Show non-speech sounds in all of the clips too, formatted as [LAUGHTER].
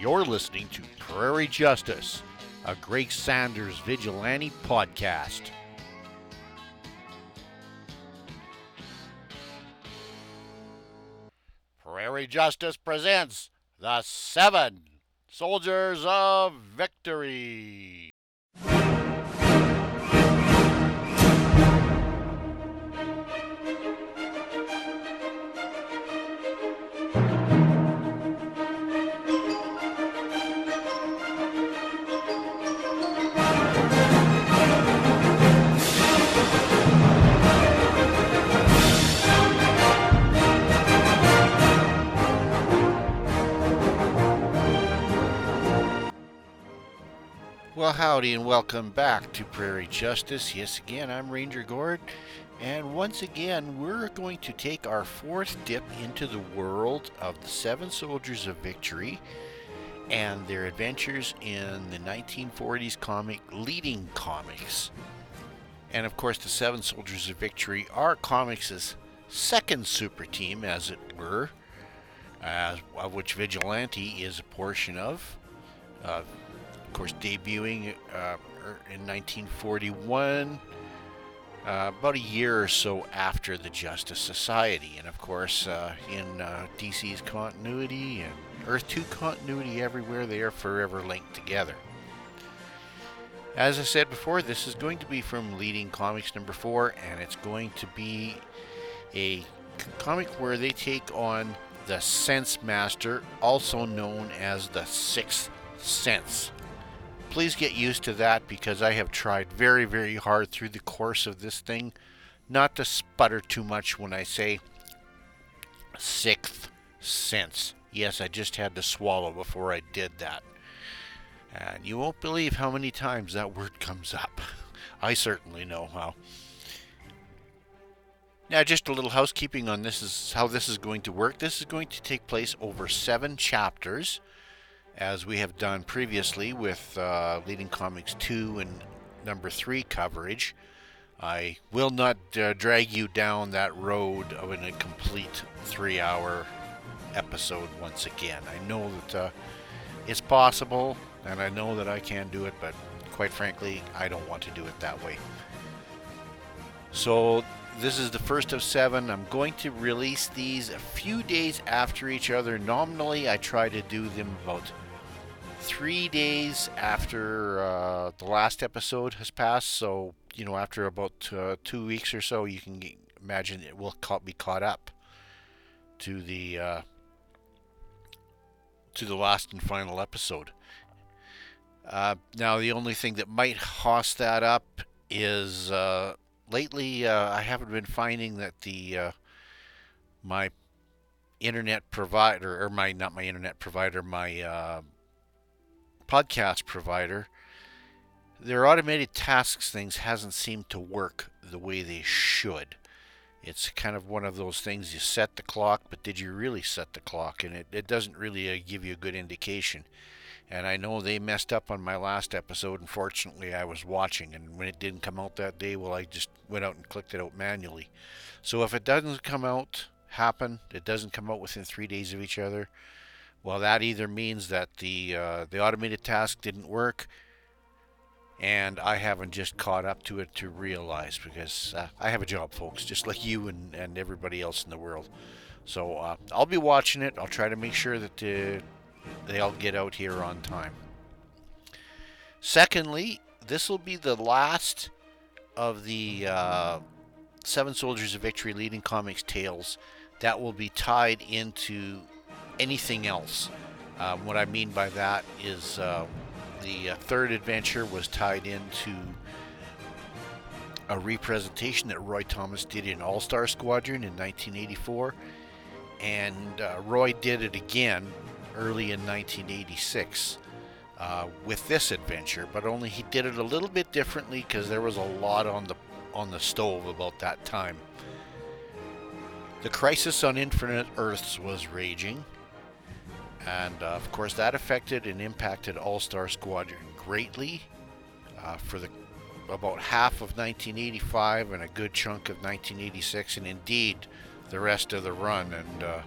You're listening to Prairie Justice, a Greg Sanders vigilante podcast. Prairie Justice presents the Seven Soldiers of Victory. Well, howdy, and welcome back to Prairie Justice. Yes, again, I'm Ranger Gord, and once again, we're going to take our fourth dip into the world of the Seven Soldiers of Victory and their adventures in the 1940s comic Leading Comics. And of course, the Seven Soldiers of Victory are comics' second super team, as it were, as, of which Vigilante is a portion of. Uh, of course, debuting uh, in 1941, uh, about a year or so after the Justice Society. And of course, uh, in uh, DC's continuity and Earth 2 continuity everywhere, they are forever linked together. As I said before, this is going to be from Leading Comics number 4, and it's going to be a comic where they take on the Sense Master, also known as the Sixth Sense please get used to that because I have tried very, very hard through the course of this thing not to sputter too much when I say sixth sense. Yes, I just had to swallow before I did that. And you won't believe how many times that word comes up. I certainly know how. Now, just a little housekeeping on this is how this is going to work. This is going to take place over seven chapters as we have done previously with uh, Leading Comics 2 and number 3 coverage. I will not uh, drag you down that road of an incomplete three hour episode once again. I know that uh, it's possible and I know that I can do it, but quite frankly, I don't want to do it that way. So, this is the first of seven. I'm going to release these a few days after each other. Nominally, I try to do them about three days after uh, the last episode has passed. So, you know, after about uh, two weeks or so, you can imagine it will be caught up to the uh, to the last and final episode. Uh, now, the only thing that might hoss that up is uh, lately uh, I haven't been finding that the my internet provider or my not my internet provider my podcast provider, their automated tasks things hasn't seemed to work the way they should. It's kind of one of those things you set the clock, but did you really set the clock? And it, it doesn't really uh, give you a good indication. And I know they messed up on my last episode. Unfortunately, I was watching, and when it didn't come out that day, well, I just went out and clicked it out manually. So if it doesn't come out, happen, it doesn't come out within three days of each other, well, that either means that the uh, the automated task didn't work, and I haven't just caught up to it to realize because uh, I have a job, folks, just like you and, and everybody else in the world. So uh, I'll be watching it. I'll try to make sure that uh, they all get out here on time. Secondly, this will be the last of the uh, Seven Soldiers of Victory leading comics tales that will be tied into anything else. Um, what I mean by that is uh, the uh, third adventure was tied into a representation that Roy Thomas did in All Star Squadron in 1984, and uh, Roy did it again early in 1986 uh, with this adventure, but only he did it a little bit differently because there was a lot on the on the stove about that time. The crisis on Infinite Earths was raging, and uh, of course, that affected and impacted All Star Squadron greatly uh, for the about half of 1985 and a good chunk of 1986, and indeed the rest of the run. And uh,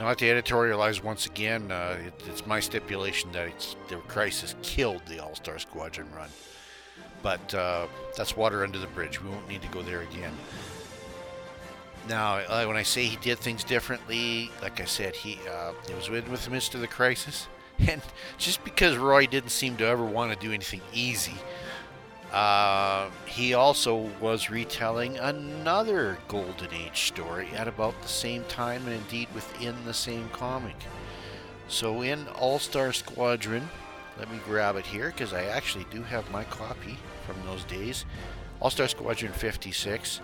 Not to editorialize once again, uh, it, it's my stipulation that the Crisis killed the All Star Squadron run. But uh, that's water under the bridge. We won't need to go there again. Now, uh, when I say he did things differently, like I said, he uh, it was with, with the midst of the crisis, [LAUGHS] and just because Roy didn't seem to ever want to do anything easy, uh, he also was retelling another Golden Age story at about the same time, and indeed within the same comic. So in All Star Squadron, let me grab it here because I actually do have my copy from those days. All Star Squadron 56.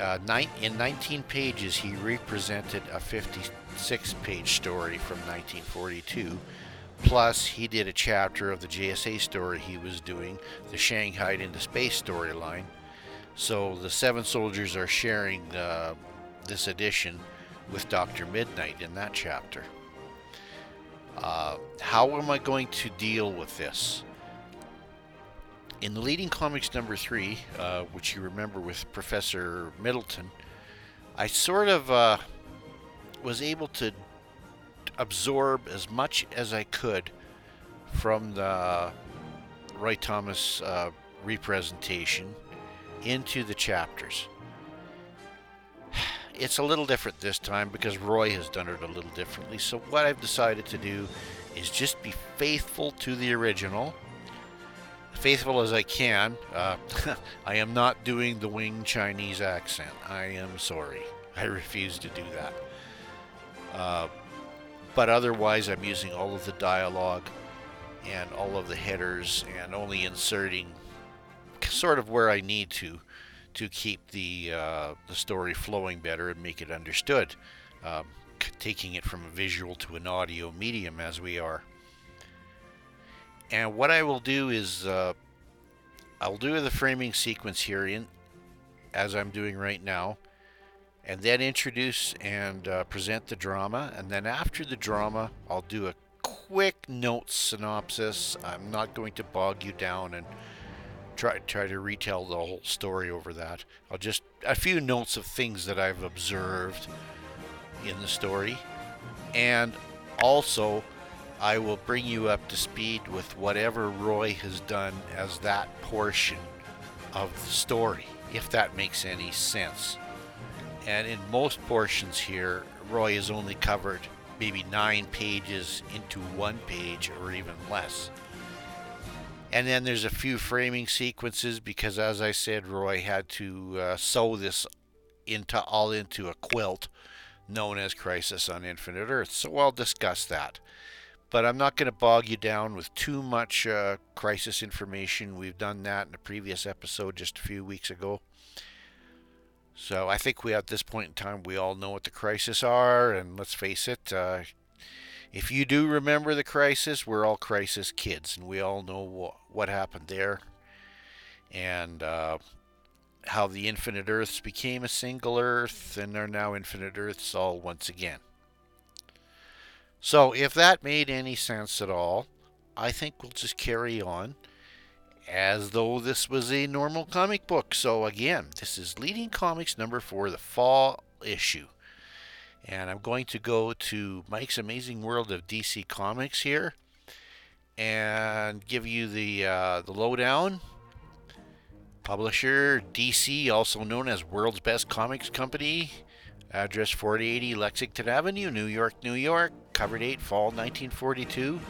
Uh, nine, in 19 pages, he represented a 56 page story from 1942. Plus, he did a chapter of the JSA story he was doing, the Shanghai into Space storyline. So the seven soldiers are sharing uh, this edition with Dr. Midnight in that chapter. Uh, how am I going to deal with this? In the leading comics number three, uh, which you remember with Professor Middleton, I sort of uh, was able to absorb as much as I could from the Roy Thomas uh, representation into the chapters. [SIGHS] It's a little different this time because Roy has done it a little differently. So, what I've decided to do is just be faithful to the original faithful as I can. Uh, [LAUGHS] I am not doing the Wing Chinese accent. I am sorry. I [LAUGHS] refuse to do that. Uh, but otherwise, I'm using all of the dialogue and all of the headers and only inserting sort of where I need to to keep the uh, the story flowing better and make it understood. Um, taking it from a visual to an audio medium as we are. And what I will do is uh, I'll do the framing sequence here in as I'm doing right now and then introduce and uh, present the drama and then after the drama I'll do a quick note synopsis. I'm not going to bog you down and try try to retell the whole story over that. I'll just a few notes of things that I've observed in the story and also I will bring you up to speed with whatever Roy has done as that portion of the story, if that makes any sense. And in most portions here, Roy has only covered maybe nine pages into one page or even less. And then there's a few framing sequences because, as I said, Roy had to uh, sew this into all into a quilt known as Crisis on Infinite Earth. So I'll discuss that but I'm not going to bog you down with too much uh, crisis information. We've done that in a previous episode just a few weeks ago. So I think we at this point in time we all know what the crisis are, and let's face it, uh, if you do remember the crisis, we're all crisis kids, and we all know what, what happened there, and uh, how the infinite Earths became a single Earth, and are now infinite Earths all once again. So, if that made any sense at all, I think we'll just carry on as though this was a normal comic book. So, again, this is Leading Comics number four, the fall issue. And I'm going to go to Mike's Amazing World of DC Comics here and give you the, uh, the lowdown. Publisher DC, also known as World's Best Comics Company. Address 4080 Lexington Avenue, New York, New York. Cover date fall 1942.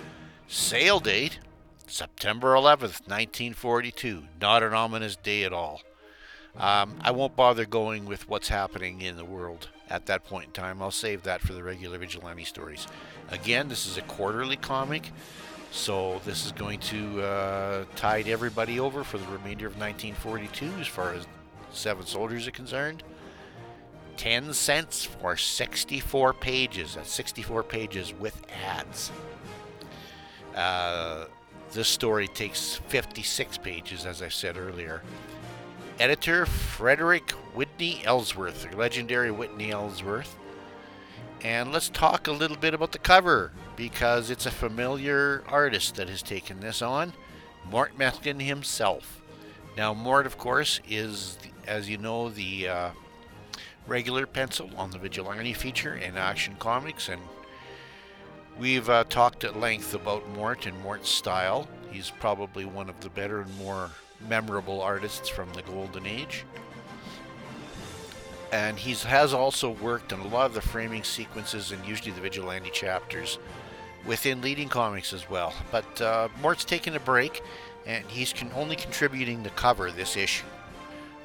Sale date September 11th, 1942. Not an ominous day at all. Um, I won't bother going with what's happening in the world at that point in time. I'll save that for the regular Vigilante stories. Again, this is a quarterly comic, so this is going to uh, tide everybody over for the remainder of 1942 as far as Seven Soldiers are concerned. 10 cents for 64 pages. That's 64 pages with ads. Uh, this story takes 56 pages, as I said earlier. Editor Frederick Whitney Ellsworth, legendary Whitney Ellsworth. And let's talk a little bit about the cover because it's a familiar artist that has taken this on, Mort Meskin himself. Now, Mort, of course, is, as you know, the uh, regular pencil on the Vigilante feature in Action Comics, and we've uh, talked at length about Mort and Mort's style. He's probably one of the better and more memorable artists from the Golden Age. And he has also worked on a lot of the framing sequences and usually the Vigilante chapters within leading comics as well. But uh, Mort's taking a break, and he's con- only contributing the cover this issue.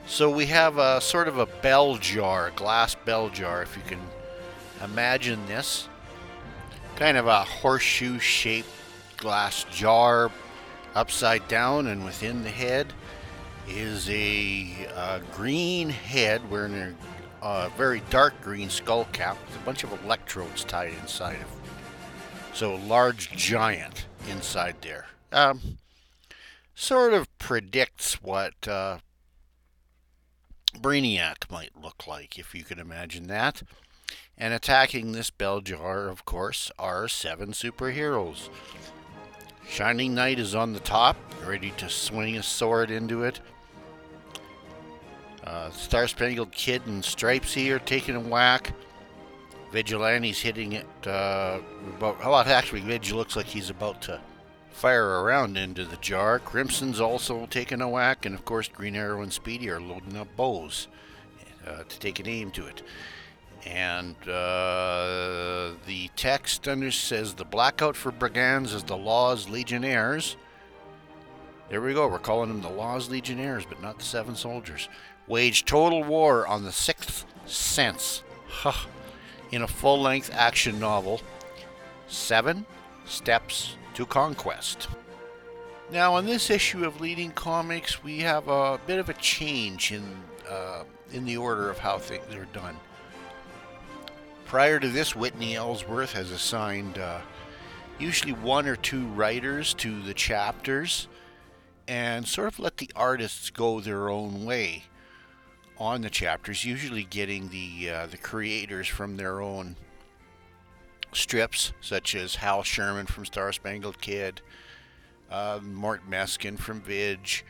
So we have a sort of a bell jar, a glass bell jar, if you can imagine this. Kind of a horseshoe shaped glass jar upside down, and within the head is a, green head wearing a, a, very dark green skull cap with a bunch of electrodes tied inside of. It. So a large giant inside there. Um, sort of predicts what uh, Brainiac might look like, if you can imagine that. And attacking this bell jar, of course, are seven superheroes. Shining Knight is on the top, ready to swing a sword into it. Uh, Star Spangled Kid and Stripesy are taking a whack. Vigilante's hitting it uh, about. Well, actually, Vigil looks like he's about to fire around into the jar. Crimson's also taking a whack, and of course, Green Arrow and Speedy are loading up bows uh, to take an aim to it. And uh, the text under says the blackout for brigands is the law's legionnaires. There we go. We're calling them the law's legionnaires, but not the seven soldiers. Wage total war on the sixth sense. Huh. In a full length action novel. Seven steps to conquest. Now, in this issue of Leading Comics, we have a bit of a change in uh, in the order of how things are done. Prior to this, Whitney Ellsworth has assigned uh, usually one or two writers to the chapters and sort of let the artists go their own way on the chapters, usually getting the uh, the creators from their own strips, such as Hal Sherman from Star Spangled Kid, uh, Mort Meskin from Vidge,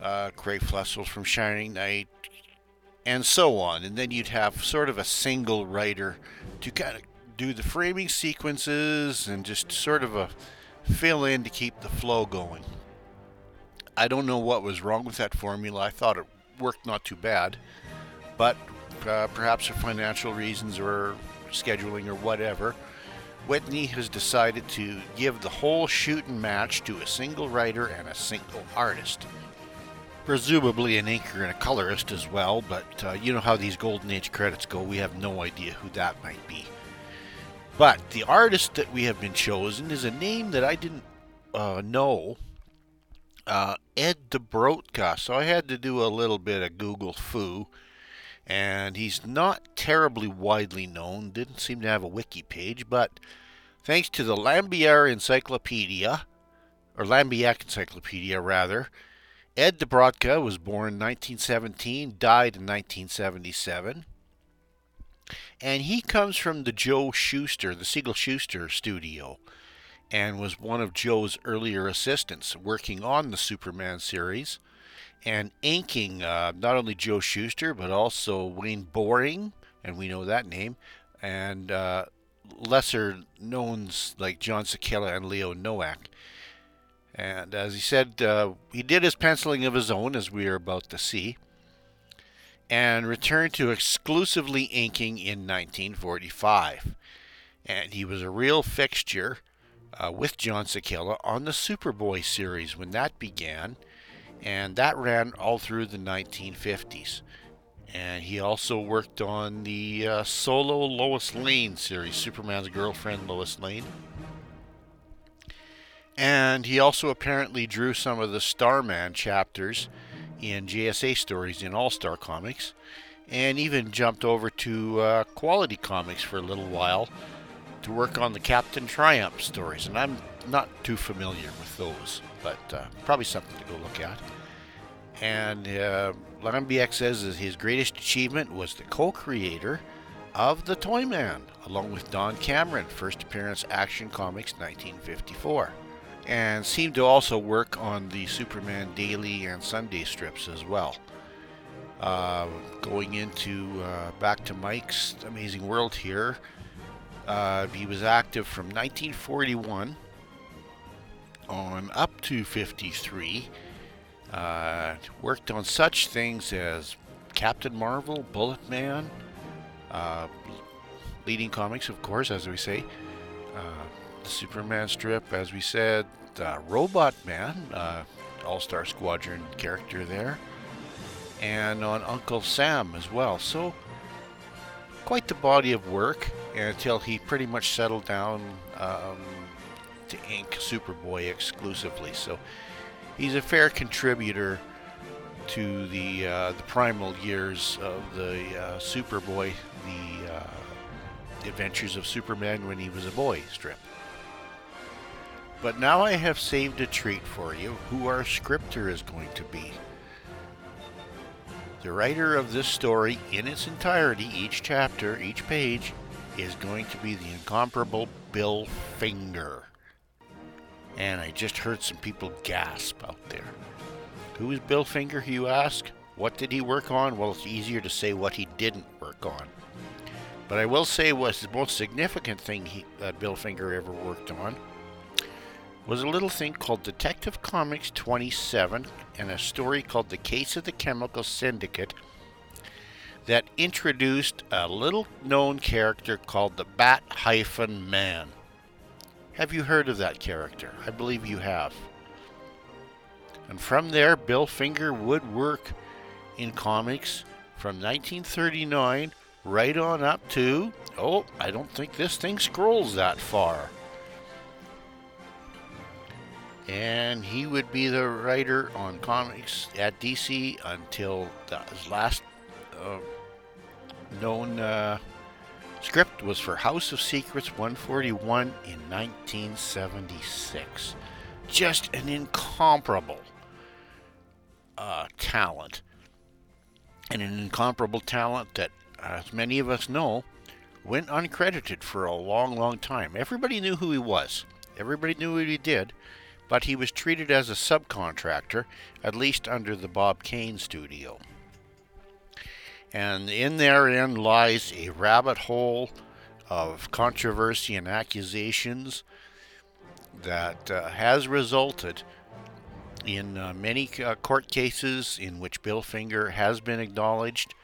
uh, Craig Flessel from Shining Knight, and so on. And then you'd have sort of a single writer to kind of do the framing sequences and just sort of a fill in to keep the flow going. I don't know what was wrong with that formula. I thought it worked not too bad, but uh, perhaps for financial reasons or scheduling or whatever, Whitney has decided to give the whole shooting match to a single writer and a single artist. Presumably an inker and a colorist as well, but uh, you know how these Golden Age credits go, we have no idea who that might be. But the artist that we have been chosen is a name that I didn't uh, know uh, Ed Dobrotka. So I had to do a little bit of Google foo. And he's not terribly widely known, didn't seem to have a wiki page, but thanks to the Lambier Encyclopedia, or Lambiek Encyclopedia rather, Ed Dobrotka was born in 1917, died in 1977. And he comes from the Joe Shuster, the Siegel Shuster studio and was one of Joe's earlier assistants working on the Superman series and inking uh, not only Joe Shuster but also Wayne Boring, and we know that name, and uh, lesser knowns like John Sikela and Leo Nowak. And as he said, uh, he did his penciling of his own, as we are about to see, and returned to exclusively inking in 1945. And he was a real fixture uh, with John Sikela on the Superboy series when that began, and that ran all through the 1950s. And he also worked on the uh, solo Lois Lane series, Superman's girlfriend Lois Lane. And he also apparently drew some of the Starman chapters in JSA stories in All Star Comics, and even jumped over to uh, Quality Comics for a little while to work on the Captain Triumph stories, and I'm not too familiar with those, but uh, probably something to go look at. And uh, Lambiek says that his greatest achievement was the co-creator of the Toyman, along with Don Cameron, first appearance Action Comics 1954, and seemed to also work on the Superman daily and Sunday strips as well. Uh, going into uh, back to Mike's Amazing World here. Uh, he was active from 1941 on up to 53. Uh, worked on such things as Captain Marvel, Bullet Man, uh, leading comics, of course, as we say, uh, the Superman strip, as we said, Robot Man, uh, All Star Squadron character there, and on Uncle Sam as well. So, quite the body of work until he pretty much settled down um, to ink Superboy exclusively. So, he's a fair contributor to the uh, the primal years of the uh, Superboy, the, uh, Adventures of Superman when he was a boy strip. But now I have saved a treat for you who our scripter is going to be. The writer of this story in its entirety, each chapter, each page, is going to be the incomparable Bill Finger. And I just heard some people gasp out there. Who is Bill Finger, you ask? What did he work on? Well, it's easier to say what he didn't work on. But I will say was the most significant thing he, that Bill Finger ever worked on was a little thing called Detective Comics 27 and a story called The Case of the Chemical Syndicate that introduced a little known character called the Bat Hyphen Man. Have you heard of that character? I believe you have. And from there, Bill Finger would work in comics from 1939 right on up to, oh, I don't think this thing scrolls that far and he would be the writer on comics at DC until his last uh, known uh, script was for House of Secrets 141 in 1976. Just an incomparable uh, talent, and an incomparable talent that, as many of us know, went uncredited for a long, long time. Everybody knew who he was. Everybody knew what he did but he was treated as a subcontractor, at least under the Bob Kane studio. And in therein lies a rabbit hole of controversy and accusations that uh, has resulted in uh, many uh, court cases in which Bill Finger has been acknowledged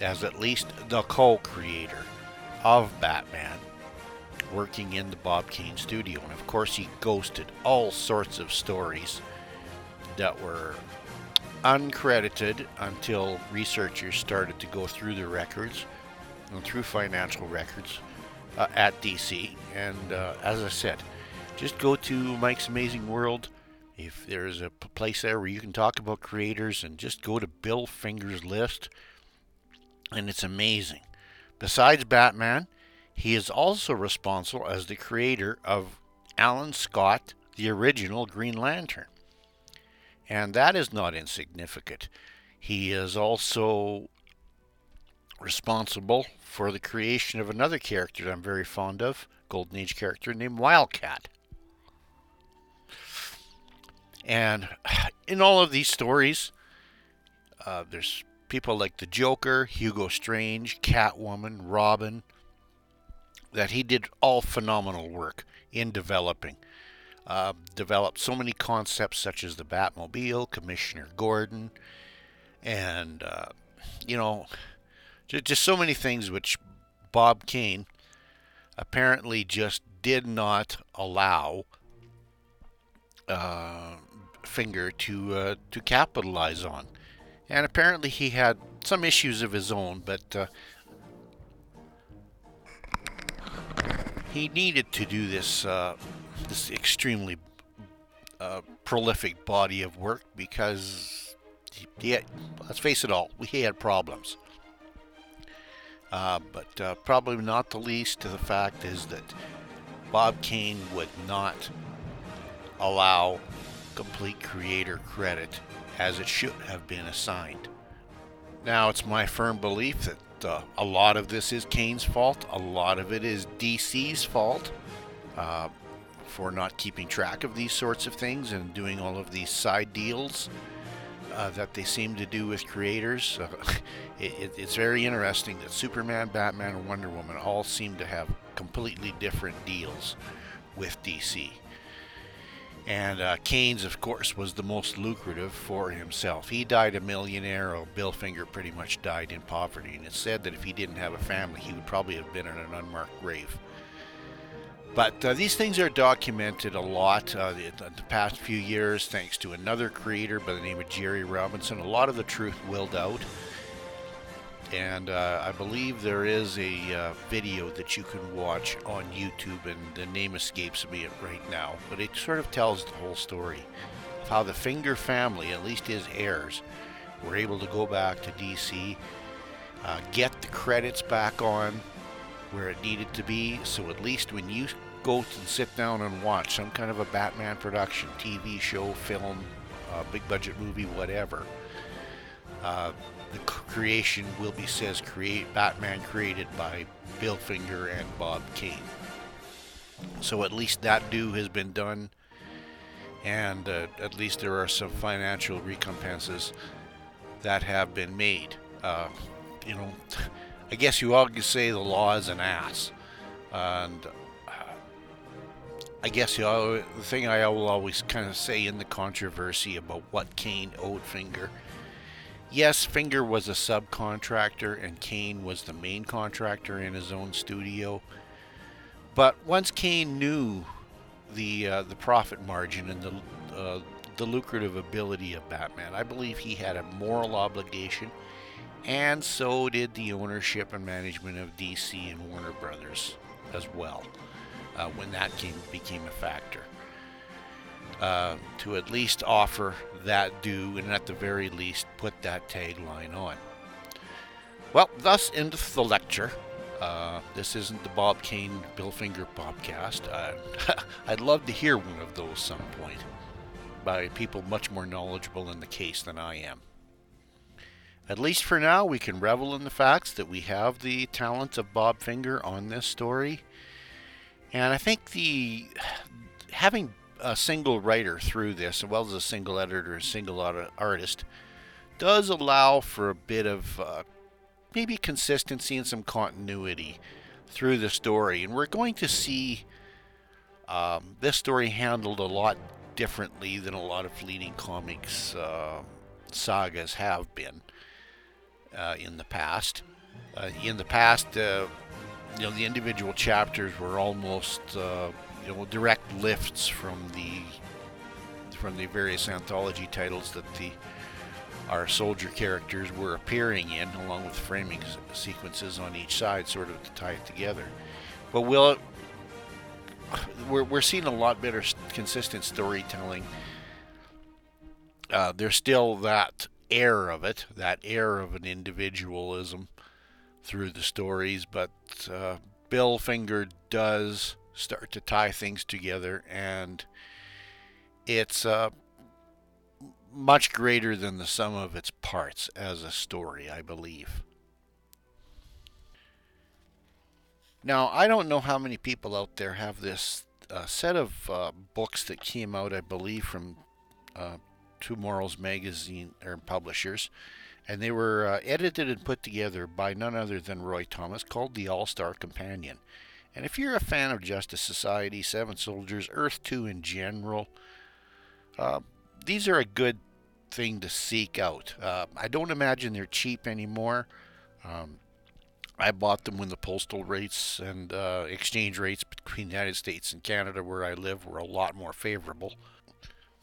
as at least the co creator of Batman working in the Bob Kane studio. And of course, he ghosted all sorts of stories that were uncredited until researchers started to go through the records and through financial records uh, at DC. And uh, as I said, just go to Mike's Amazing World. If there's a place there where you can talk about creators, and just go to Bill Finger's list, and it's amazing. Besides Batman, he is also responsible as the creator of Alan Scott, the original Green Lantern. And that is not insignificant. He is also responsible for the creation of another character that I'm very fond of, Golden Age character named Wildcat. And [SIGHS] in all of these stories, uh, there's people like the Joker, Hugo Strange, Catwoman, Robin, that he did all phenomenal work in developing. Uh, developed so many concepts such as the Batmobile, Commissioner Gordon, and uh, you know, just, just so many things which Bob Kane apparently just did not allow uh, Finger to uh, to capitalize on. And apparently he had some issues of his own, but uh, he needed to do this uh, this extremely uh, prolific body of work because he, let's face it all, he had problems. Uh, but uh, probably not the least to the fact is that Bob Kane would not allow complete creator credit as it should have been assigned. Now, it's my firm belief that uh, a lot of this is Kane's fault. A lot of it is DC's fault uh, for not keeping track of these sorts of things and doing all of these side deals. uh, that they seem to do with creators. Uh, [LAUGHS] it, it, it's very interesting that Superman, Batman, and Wonder Woman all seem to have completely different deals with DC. And uh, Kane's, of course, was the most lucrative for himself. He died a millionaire, or Bill Finger pretty much died in poverty. And it's said that if he didn't have a family, he would probably have been in an unmarked grave. But uh, these things are documented a lot uh, the, the, past few years, thanks to another creator by the name of Jerry Robinson. A lot of the truth willed out. And uh, I believe there is a uh, video that you can watch on YouTube, and the name escapes me right now. But it sort of tells the whole story of how the Finger family, at least his heirs, were able to go back to DC, uh, get the credits back on where it needed to be. So at least when you go and sit down and watch some kind of a Batman production, TV show, film, uh, big budget movie, whatever. Uh, the creation will be says create Batman created by Bill Finger and Bob Kane. So at least that due has been done, and uh, at least there are some financial recompenses that have been made. Uh, you know, [LAUGHS] I guess you all could say the law is an ass, and I guess you know, the thing I will always kind of say in the controversy about what Kane owed Finger. Yes, Finger was a subcontractor and Kane was the main contractor in his own studio. But once Kane knew the uh, the profit margin and the uh, the lucrative ability of Batman, I believe he had a moral obligation, and so did the ownership and management of DC and Warner Brothers as well uh, when that came, became a factor. Uh, to at least offer that due and at the very least put that tagline on. Well, thus ends the lecture. Uh, this isn't the Bob Kane Bill Finger podcast. [LAUGHS] I'd love to hear one of those some point by people much more knowledgeable in the case than I am. At least for now, we can revel in the facts that we have the talents of Bob Finger on this story and I think the having a single writer through this, as well as a single editor, a single artist, does allow for a bit of uh, maybe consistency and some continuity through the story. And we're going to see um, this story handled a lot differently than a lot of leading comics uh, sagas have been uh, in the past. Uh, in the past, uh, you know the individual chapters were almost uh, you know direct lifts from the from the various anthology titles that the our soldier characters were appearing in, along with framing sequences on each side, sort of to tie it together. But we'll we're we're seeing a lot better consistent storytelling. Uh, there's still that air of it, that air of an individualism through the stories, but uh, Bill Finger does start to tie things together, and it's uh, much greater than the sum of its parts as a story, I believe. Now, I don't know how many people out there have this uh, set of uh, books that came out, I believe, from uh, TwoMorrows Magazine or publishers and they were uh, edited and put together by none other than Roy Thomas, called the All Star Companion. And if you're a fan of Justice Society, Seven Soldiers, Earth 2 in general, uh, these are a good thing to seek out. Uh, I don't imagine they're cheap anymore. Um, I bought them when the postal rates and uh, exchange rates between the United States and Canada, where I live, were a lot more favorable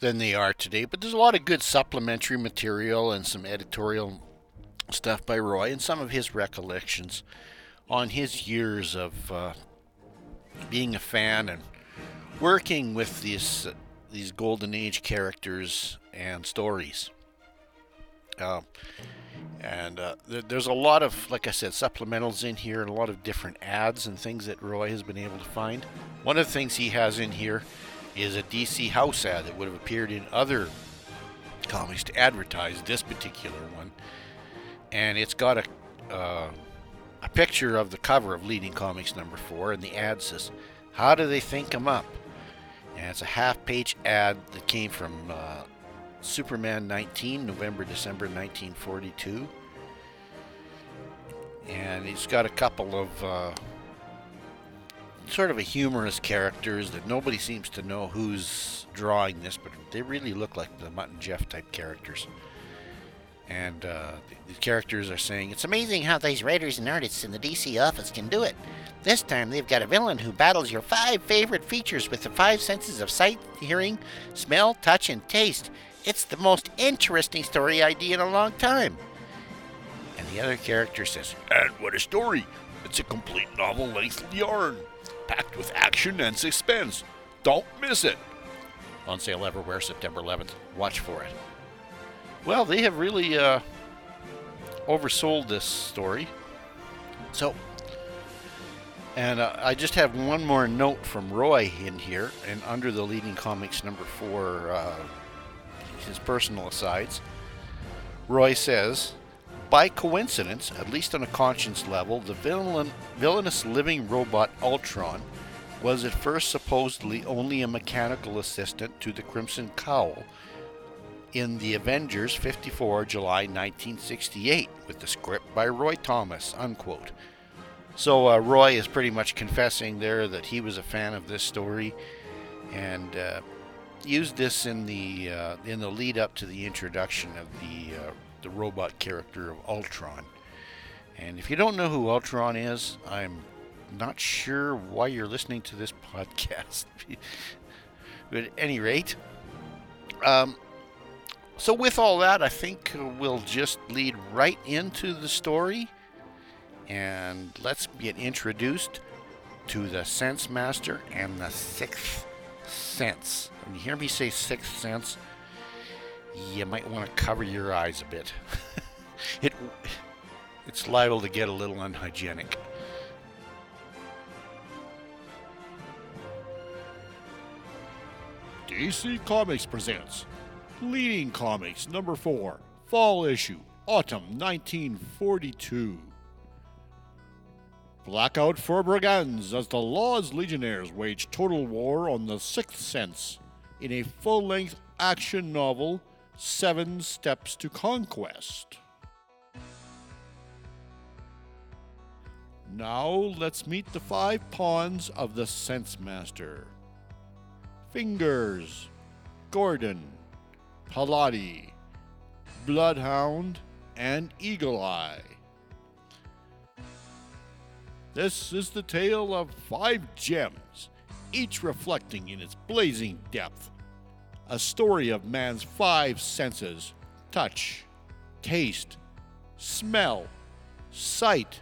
than they are today. But there's a lot of good supplementary material and some editorial stuff by Roy and some of his recollections on his years of uh, being a fan and working with these these golden age characters and stories. Uh, and uh, there's a lot of, like I said, supplementals in here and a lot of different ads and things that Roy has been able to find. One of the things he has in here is a DC House ad that would have appeared in other comics to advertise this particular one. And it's got a uh, a picture of the cover of Leading Comics number four, and the ad says, "How do they think 'em up?" And it's a half-page ad that came from uh, Superman 19, November, December 1942. And it's got a couple of uh, sort of a humorous characters that nobody seems to know who's drawing this, but they really look like the Mutt and Jeff type characters. And uh, the, the characters are saying, It's amazing how these writers and artists in the DC office can do it. This time they've got a villain who battles your five favorite features with the five senses of sight, hearing, smell, touch, and taste. It's the most interesting story idea in a long time. And the other character says, And what a story! It's a complete novel length yarn, packed with action and suspense. Don't miss it! On sale everywhere September 11th. Watch for it. Well, they have really uh, oversold this story. So, and uh, I just have one more note from Roy in here, and under the leading comics number four, uh, his personal asides. Roy says, by coincidence, at least on a conscience level, the villain, villainous living robot Ultron was at first supposedly only a mechanical assistant to the Crimson Cowl in the Avengers 54 July 1968 with the script by Roy Thomas, unquote. So uh, Roy is pretty much confessing there that he was a fan of this story and uh, used this in the uh, in the lead up to the introduction of the uh, the robot character of Ultron. And if you don't know who Ultron is, I'm not sure why you're listening to this [LAUGHS] podcast. but at any rate, um, so with all that, I think we'll just lead right into the story, and let's get introduced to the Sense Master and the Sixth Sense. When you hear me say Sixth Sense, you might want to cover your eyes a bit. [LAUGHS] it it's liable to get a little unhygienic. DC Comics presents Leading Comics number 4, Fall Issue, Autumn 1942. Blackout for Brigands as the Law's Legionnaires wage total war on the Sixth Sense in a full length action novel, Seven Steps to Conquest. Now let's meet the five pawns of the Sense Master. Fingers, Gordon, Paladi, Bloodhound, and Eagle Eye. This is the tale of five gems, each reflecting in its blazing depth. A story of man's five senses touch, taste, smell, sight,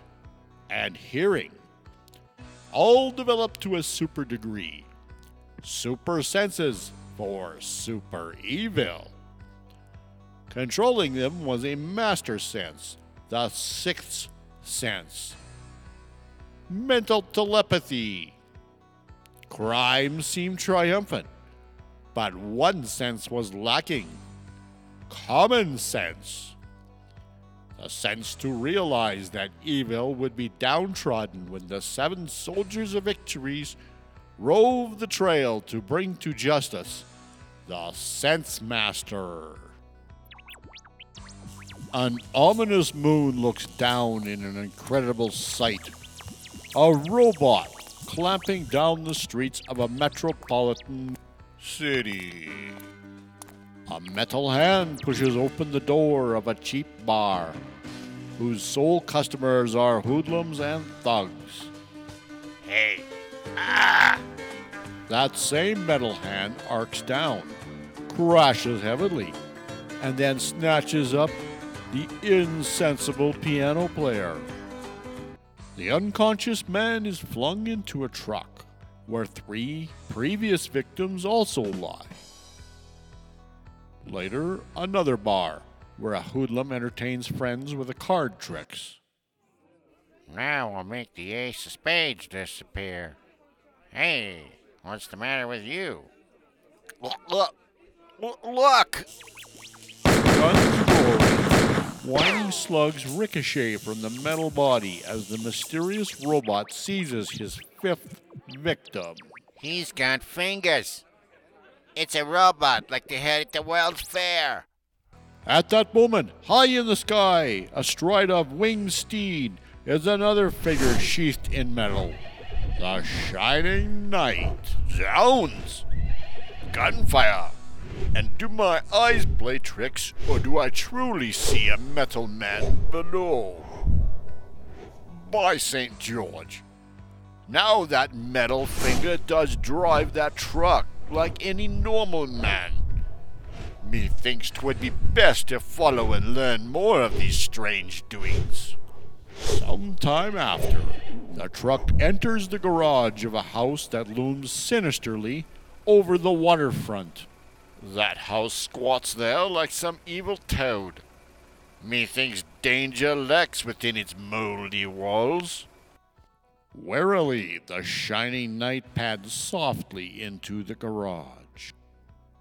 and hearing. All developed to a super degree. Super senses for super evil. Controlling them was a master sense, the sixth sense. Mental telepathy. Crime seemed triumphant, but one sense was lacking common sense. The sense to realize that evil would be downtrodden when the seven soldiers of victories rove the trail to bring to justice the Sense Master. An ominous moon looks down in an incredible sight. A robot clamping down the streets of a metropolitan city. A metal hand pushes open the door of a cheap bar, whose sole customers are hoodlums and thugs. Hey, ah! That same metal hand arcs down, crashes heavily, and then snatches up the insensible piano player. The unconscious man is flung into a truck where three previous victims also lie. Later, another bar where a hoodlum entertains friends with a card tricks. Now we'll make the ace of spades disappear. Hey, what's the matter with you? Look, look, look! Guns roaring. Whining slugs ricochet from the metal body as the mysterious robot seizes his fifth victim. He's got fingers. It's a robot like they had at the World's Fair. At that moment, high in the sky, astride of winged steed, is another figure sheathed in metal. The Shining Knight. Zounds! Gunfire! And do my eyes play tricks, or do I truly see a metal man below? By St. George! Now that metal finger does drive that truck like any normal man. Methinks 'twould be best to follow and learn more of these strange doings. Some time after, the truck enters the garage of a house that looms sinisterly over the waterfront. That house squats there like some evil toad. Methinks danger lurks within its moldy walls. Warily, the shining knight pads softly into the garage.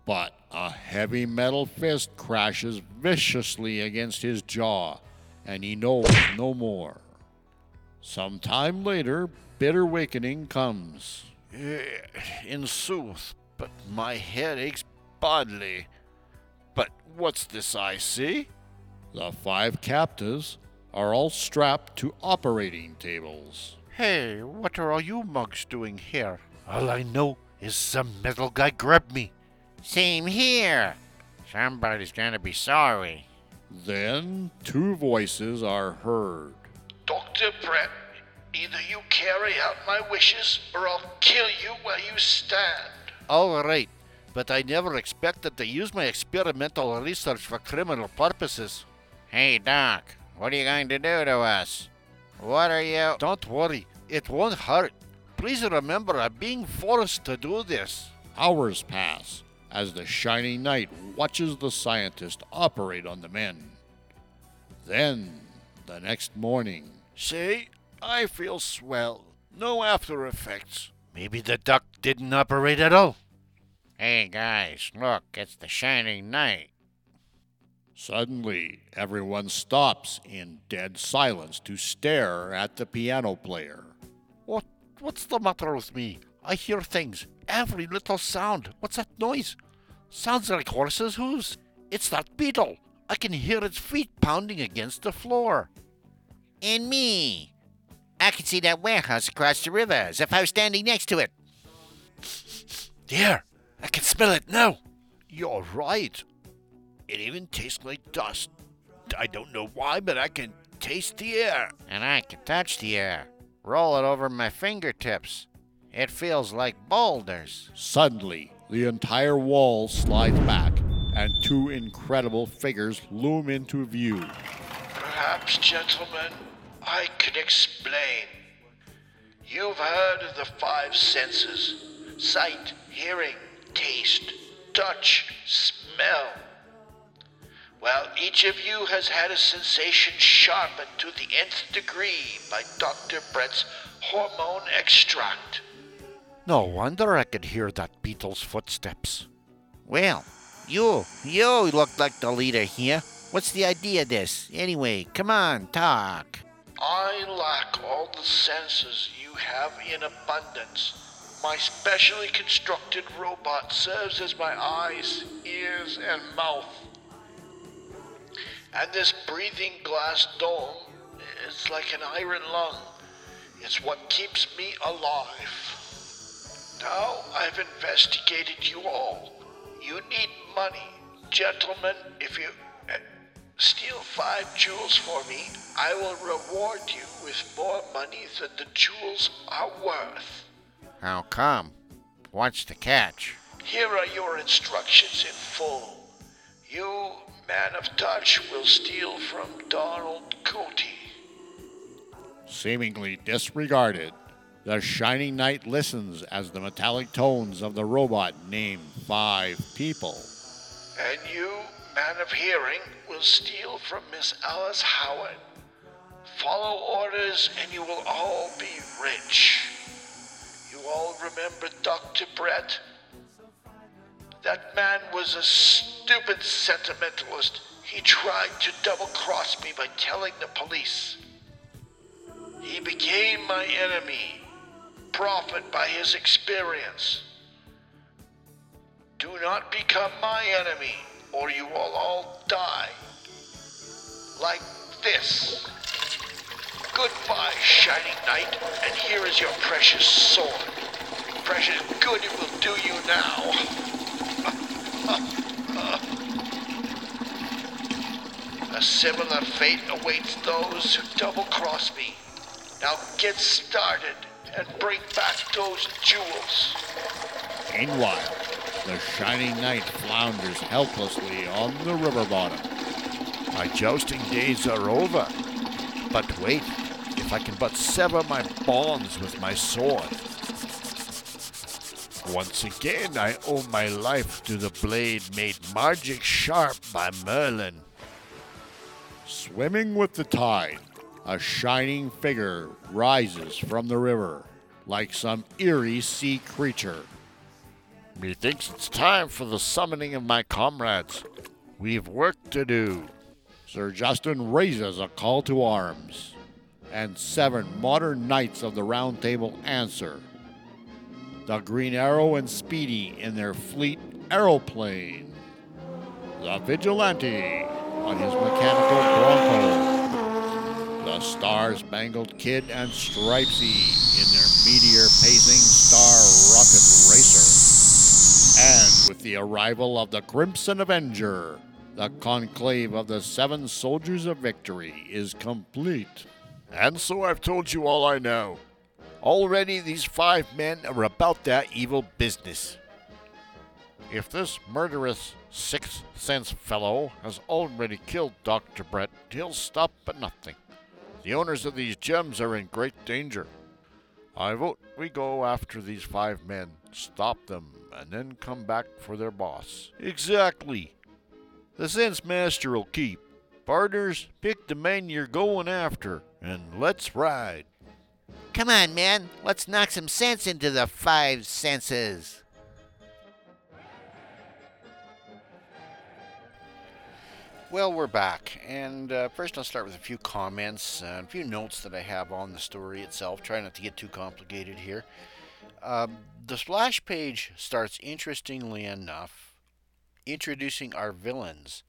But a heavy metal fist crashes viciously against his jaw, and he knows no more. Some time later, bitter wakening comes. Eh, In sooth, but my head aches badly. But what's this I see? The five captives are all strapped to operating tables. Hey, what are all you mugs doing here? All I know is some metal guy grabbed me. Same here. Somebody's gonna be sorry. Then two voices are heard. Dr. Brett, either you carry out my wishes or I'll kill you where you stand. All right, but I never expected to use my experimental research for criminal purposes. Hey, Doc, what are you going to do to us? What are you. Don't worry, it won't hurt. Please remember, I'm being forced to do this. Hours pass as the Shining Knight watches the scientist operate on the men. Then, the next morning, See, I feel swell. No after effects. Maybe the duck didn't operate at all. Hey, guys, look, it's the Shining Knight. Suddenly everyone stops in dead silence to stare at the piano player. What? What's the matter with me? I hear things. Every little sound. What's that noise? Sounds like horses' hooves. It's that beetle. I can hear its feet pounding against the floor. And me. I can see that warehouse across the river as if I was standing next to it. There, I can smell it now. You're right. It even tastes like dust. I don't know why, but I can taste the air. And I can touch the air, roll it over my fingertips. It feels like boulders. Suddenly, the entire wall slides back, and two incredible figures loom into view. Perhaps, gentlemen, I can explain. You've heard of the five senses sight, hearing, taste, touch, smell. Well, each of you has had a sensation sharpened to the nth degree by Dr. Brett's hormone extract. No wonder I could hear that beetle's footsteps. Well, you, you look like the leader here. What's the idea of this? Anyway, come on, talk. I lack all the senses you have in abundance. My specially constructed robot serves as my eyes, ears, and mouth. And this breathing glass dome is like an iron lung. It's what keeps me alive. Now I've investigated you all. You need money. Gentlemen, if you uh, steal five jewels for me, I will reward you with more money than the jewels are worth. How come? What's the catch? Here are your instructions in full. You, man of touch, will steal from Donald Coty. Seemingly disregarded, the Shining Knight listens as the metallic tones of the robot name five people. And you, man of hearing, will steal from Miss Alice Howard. Follow orders and you will all be rich. You all remember Dr. Brett? That man was a stupid sentimentalist. He tried to double cross me by telling the police. He became my enemy, profit by his experience. Do not become my enemy, or you will all die. Like this. Goodbye, shining knight, and here is your precious sword. Precious good it will do you now. A similar fate awaits those who double cross me. Now get started and bring back those jewels. Meanwhile, the shining knight flounders helplessly on the river bottom. My jousting days are over. But wait, if I can but sever my bonds with my sword. Once again, I owe my life to the blade made magic sharp by Merlin. Swimming with the tide, a shining figure rises from the river like some eerie sea creature. Methinks it's time for the summoning of my comrades. We've work to do. Sir Justin raises a call to arms, and seven modern knights of the Round Table answer. The Green Arrow and Speedy in their fleet aeroplane. The Vigilante on his mechanical Bronco. The Star Spangled Kid and Stripesy in their meteor pacing Star Rocket Racer. And with the arrival of the Crimson Avenger, the conclave of the seven soldiers of victory is complete. And so I've told you all I know. Already these five men are about that evil business. If this murderous sixth sense fellow has already killed Dr. Brett, he'll stop at nothing. The owners of these gems are in great danger. I vote we go after these five men, stop them, and then come back for their boss. Exactly. The Sense Master will keep. Partners, pick the men you're going after, and let's ride. Come on, man. Let's knock some sense into the five senses. Well, we're back, and uh, first I'll start with a few comments and a few notes that I have on the story itself. Try not to get too complicated here. Um, the splash page starts interestingly enough, introducing our villains,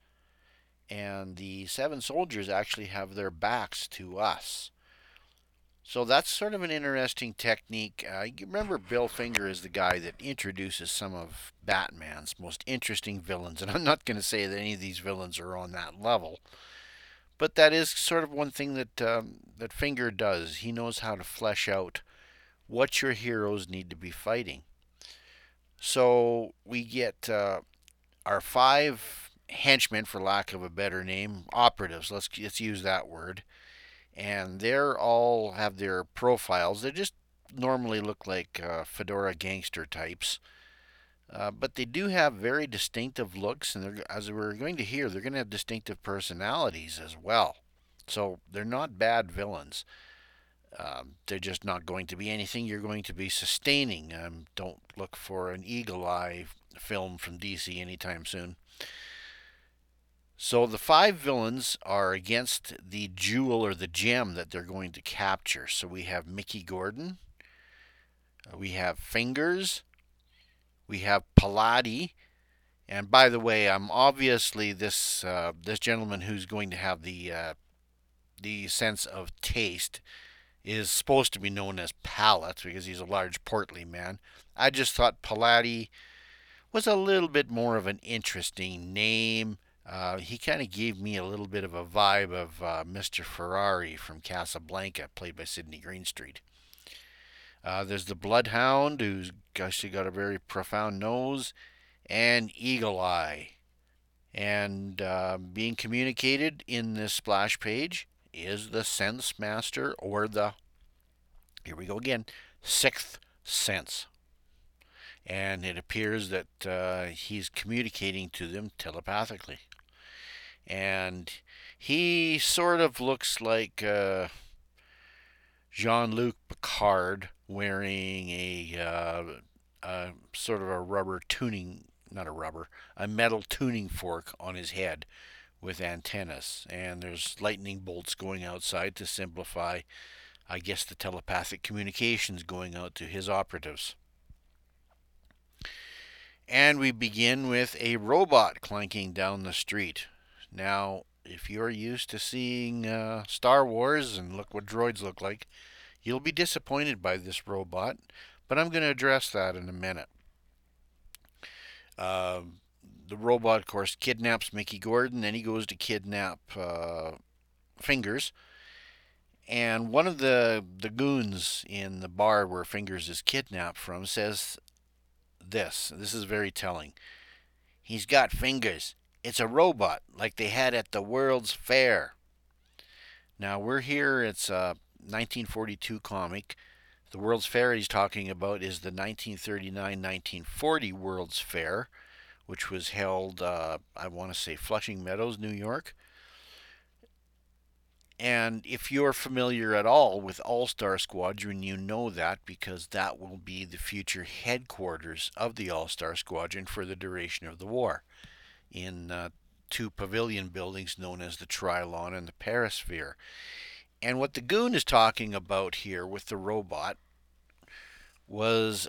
and the seven soldiers actually have their backs to us. So that's sort of an interesting technique. Uh, you remember Bill Finger is the guy that introduces some of Batman's most interesting villains, and [LAUGHS] I'm not going to say that any of these villains are on that level, but that is sort of one thing that um, that Finger does. He knows how to flesh out what your heroes need to be fighting. So we get uh, our five henchmen, for lack of a better name, operatives. Let's let's use that word and they're all have their profiles. They just normally look like uh, fedora gangster types, uh, but they do have very distinctive looks, and as we're going to hear, they're going to have distinctive personalities as well. So they're not bad villains. Um, they're just not going to be anything you're going to be sustaining. Um, don't look for an Eagle Eye film from DC anytime soon. So the five villains are against the jewel or the gem that they're going to capture. So we have Mickey Gordon, uh, we have Fingers, we have Paladi, and by the way, I'm obviously this uh, this gentleman who's going to have the uh, the sense of taste is supposed to be known as Palate because he's a large portly man. I just thought Paladi was a little bit more of an interesting name. Uh, he kind of gave me a little bit of a vibe of uh, Mr. Ferrari from Casablanca, played by Sidney Greenstreet. Uh, there's the Bloodhound, who's actually got a very profound nose, and Eagle Eye. And uh, being communicated in this splash page is the Sense Master, or the, here we go again, Sixth Sense and it appears that uh, he's communicating to them telepathically and he sort of looks like uh, Jean-Luc Picard wearing a, uh, a sort of a rubber tuning, not a rubber, a metal tuning fork on his head with antennas, and there's lightning bolts going outside to simplify, I guess, the telepathic communications going out to his operatives. And we begin with a robot clanking down the street. Now, if you're used to seeing uh, Star Wars and look what droids look like, you'll be disappointed by this robot, but I'm going to address that in a minute. Uh, the robot, of course, kidnaps Mickey Gordon, then he goes to kidnap uh, Fingers. And one of the, the goons in the bar where Fingers is kidnapped from says this. This is very telling. He's got fingers. It's a robot like they had at the World's Fair. Now we're here, it's a 1942 comic. The World's Fair he's talking about is the 1939 1940 World's Fair, which was held, uh, I want to say, Flushing Meadows, New York. And if you're familiar at all with All Star Squadron, you know that because that will be the future headquarters of the All Star Squadron for the duration of the war in uh, two pavilion buildings known as the Trilon and the Perisphere. And what the goon is talking about here with the robot was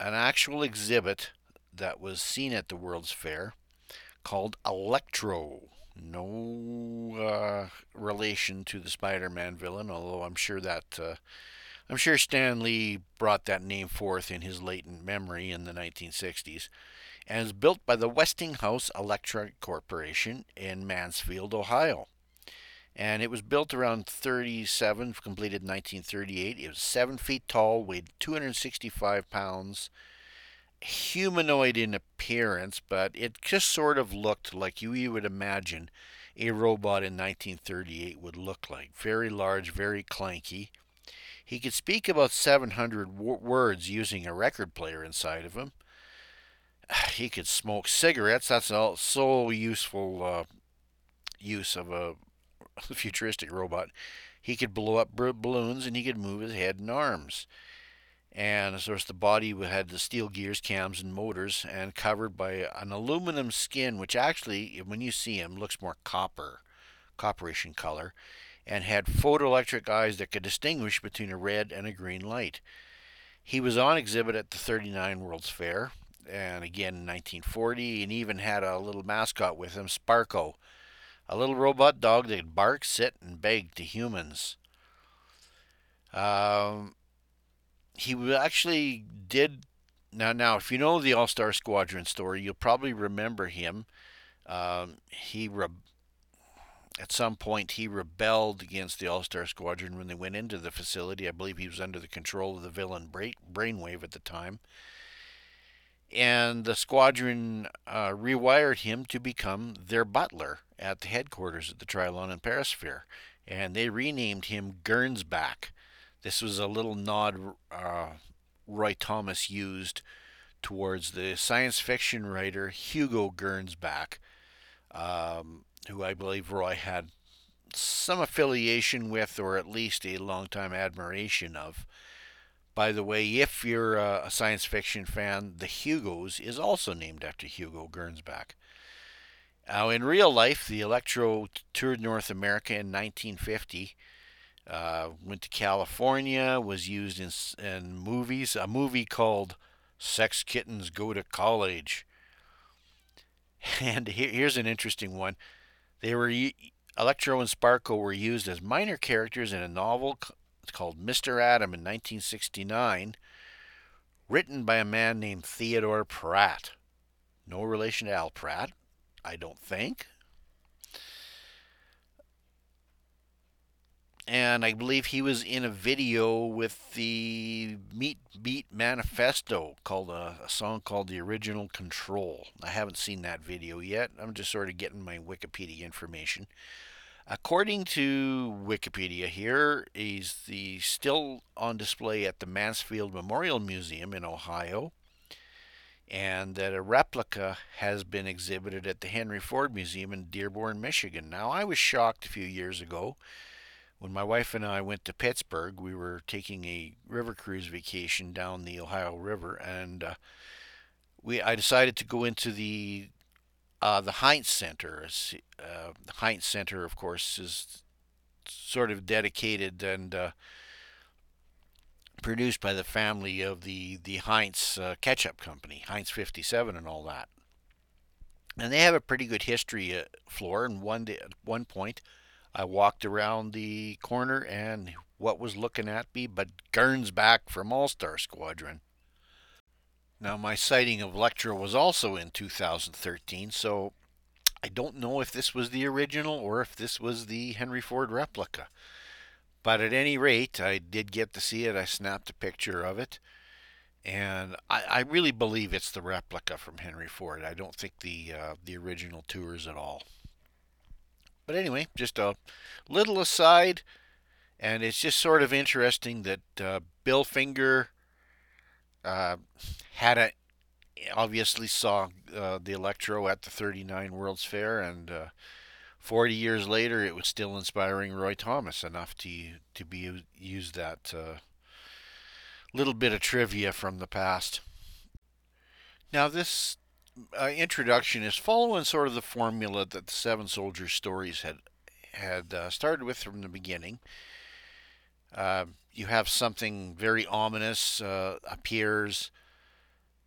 an actual exhibit that was seen at the World's Fair called Electro. No uh, relation to the Spider-Man villain, although I'm sure that uh, I'm sure Stan Lee brought that name forth in his latent memory in the 1960s, and is built by the Westinghouse Electric Corporation in Mansfield, Ohio. And it was built around 37, completed in 1938. It was seven feet tall, weighed 265 pounds, humanoid in appearance, but it just sort of looked like you, you would imagine a robot in 1938 would look like. Very large, very clanky. He could speak about 700 w- words using a record player inside of him. [SIGHS] He could smoke cigarettes. That's all so useful uh, use of a [LAUGHS] futuristic robot. He could blow up balloons and he could move his head and arms and of course the body had the steel gears, cams, and motors, and covered by an aluminum skin, which actually, when you see him, looks more copper, copperish in color, and had photoelectric eyes that could distinguish between a red and a green light. He was on exhibit at the 39 World's Fair, and again in 1940, and even had a little mascot with him, Sparko, a little robot dog that could bark, sit, and beg to humans. Um, he actually did. Now, now, if you know the All Star Squadron story, you'll probably remember him. Um, he re- at some point he rebelled against the All Star Squadron when they went into the facility. I believe he was under the control of the villain Brainwave at the time. And the squadron uh, rewired him to become their butler at the headquarters of the Trilon and Perisphere. And they renamed him Gernsback this was a little nod uh, Roy Thomas used towards the science fiction writer Hugo Gernsback, um, who I believe Roy had some affiliation with, or at least a long-time admiration of. By the way, if you're a science fiction fan, The Hugos is also named after Hugo Gernsback. Now, in real life, the Electro toured North America in 1950 uh, went to California, was used in, in movies. A movie called Sex Kittens Go to College. [LAUGHS] And here, here's an interesting one. They were Electro and Sparko were used as minor characters in a novel called Mr. Adam in 1969, written by a man named Theodore Pratt. No relation to Al Pratt, I don't think. and I believe he was in a video with the Meat Beat Manifesto called a, a, song called "The Original Control." I haven't seen that video yet. I'm just sort of getting my Wikipedia information. According to Wikipedia, here is the still on display at the Mansfield Memorial Museum in Ohio, and that a replica has been exhibited at the Henry Ford Museum in Dearborn, Michigan. Now, I was shocked a few years ago when my wife and I went to Pittsburgh, we were taking a river cruise vacation down the Ohio River, and uh, we I decided to go into the uh, the Heinz Center. Uh, the Heinz Center, of course, is sort of dedicated and uh, produced by the family of the the Heinz uh, ketchup company, Heinz 57, and all that. And they have a pretty good history at Flor. And one day, at one point, I walked around the corner, and what was looking at me but Gernsback from All Star Squadron. Now, my sighting of Electro was also in 2013, so I don't know if this was the original or if this was the Henry Ford replica. But at any rate, I did get to see it. I snapped a picture of it. And I, I really believe it's the replica from Henry Ford. I don't think the uh, the original tours at all. But anyway, just a little aside, and it's just sort of interesting that uh, Bill Finger uh, had a obviously saw uh, the Electro at the 39 World's Fair, and uh, 40 years later, it was still inspiring Roy Thomas enough to to be use that uh, little bit of trivia from the past. Now, this uh, introduction is following sort of the formula that the Seven Soldiers stories had had uh, started with from the beginning. You have something very ominous uh, appears.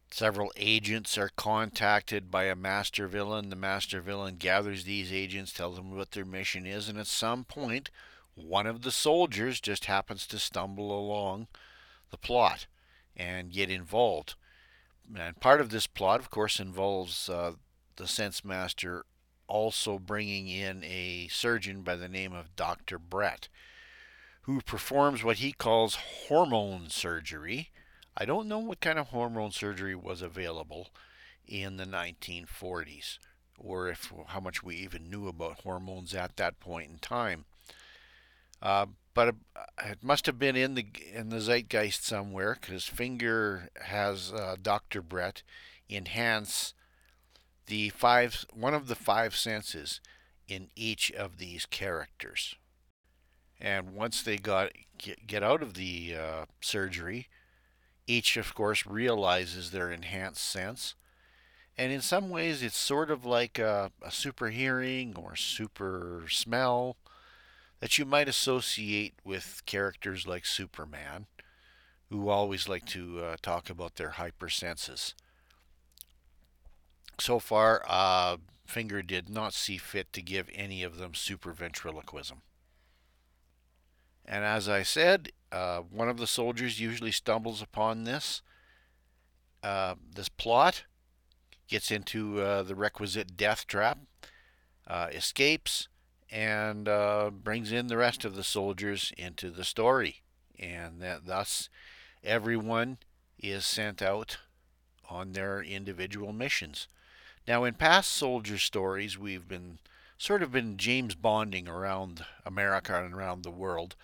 Several agents are contacted by a master villain. The master villain gathers these agents, tells them what their mission is, and at some point, one of the soldiers just happens to stumble along the plot and get involved. And part of this plot, of course, involves uh, the Sense Master also bringing in a surgeon by the name of Dr. Brett, who performs what he calls hormone surgery I don't know what kind of hormone surgery was available in the 1940s or if how much we even knew about hormones at that point in time. Uh, but it must have been in the in the zeitgeist somewhere because Finger has uh, Dr. Brett enhance the five one of the five senses in each of these characters. And once they got get, get out of the uh, surgery, each, of course, realizes their enhanced sense. And in some ways, it's sort of like a, a super hearing or super smell that you might associate with characters like Superman, who always like to uh, talk about their hypersenses. So far, uh, Finger did not see fit to give any of them super ventriloquism. And as I said, uh, one of the soldiers usually stumbles upon this uh, this plot, gets into uh, the requisite death trap, uh, escapes, and uh, brings in the rest of the soldiers into the story, and that thus everyone is sent out on their individual missions. Now, in past soldier stories, we've been sort of been James Bonding around America and around the world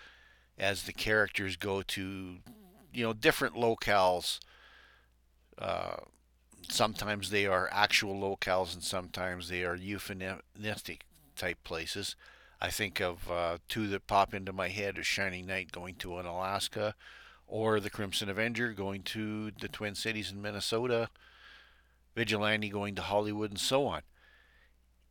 as the characters go to you know different locales. Uh, sometimes they are actual locales, and sometimes they are euphemistic type places. I think of uh, two that pop into my head: a Shining Knight going to an Alaska, or the Crimson Avenger going to the Twin Cities in Minnesota, Vigilante going to Hollywood, and so on.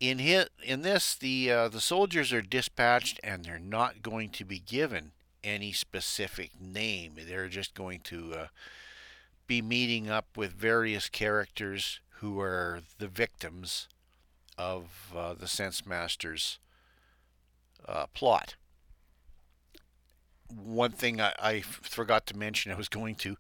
In hit in this, the uh, the soldiers are dispatched, and they're not going to be given any specific name. They're just going to uh, be meeting up with various characters who are the victims of uh, the Sense Master's uh, plot. One thing I, I, forgot to mention, I was going to.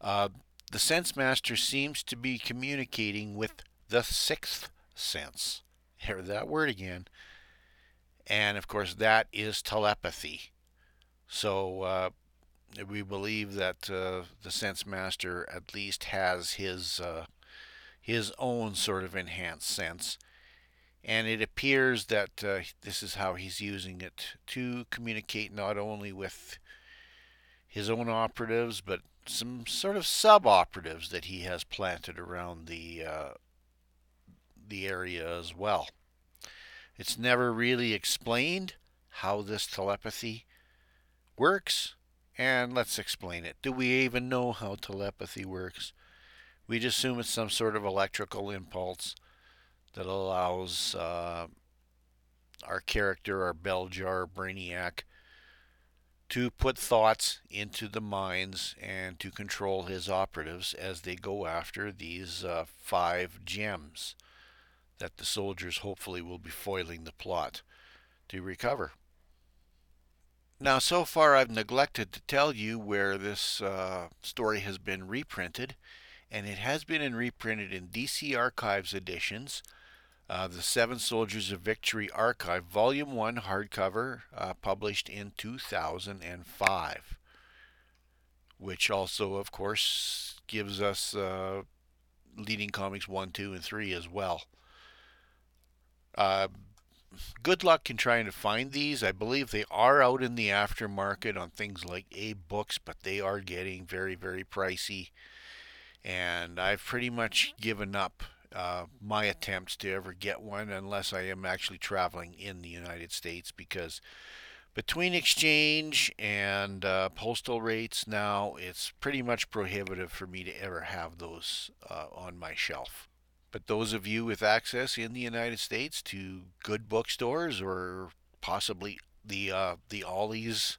Uh, the Sense Master seems to be communicating with the sixth sense. Hear that word again. And of course, that is telepathy. So uh, we believe that uh, the Sense Master at least has his uh, his own sort of enhanced sense, and it appears that uh, this is how he's using it to communicate not only with his own operatives, but some sort of sub-operatives that he has planted around the uh, the area as well. It's never really explained how this telepathy works, and let's explain it. Do we even know how telepathy works? We just assume it's some sort of electrical impulse that allows uh, our character, our bell jar, brainiac, to put thoughts into the minds and to control his operatives as they go after these uh, five gems that the soldiers hopefully will be foiling the plot to recover. Now, so far, I've neglected to tell you where this uh, story has been reprinted, and it has been reprinted in DC Archives editions. Uh, the Seven Soldiers of Victory Archive, Volume 1, hardcover, uh, published in 2005, which also, of course, gives us uh, leading comics 1, 2, and 3 as well. Good luck in trying to find these. I believe they are out in the aftermarket on things like A AbeBooks, but they are getting very, very pricey. And I've pretty much given up uh, my attempts to ever get one unless I am actually traveling in the United States because between exchange and uh, postal rates now, it's pretty much prohibitive for me to ever have those uh, on my shelf. But those of you with access in the United States to good bookstores or possibly the uh, the Ollie's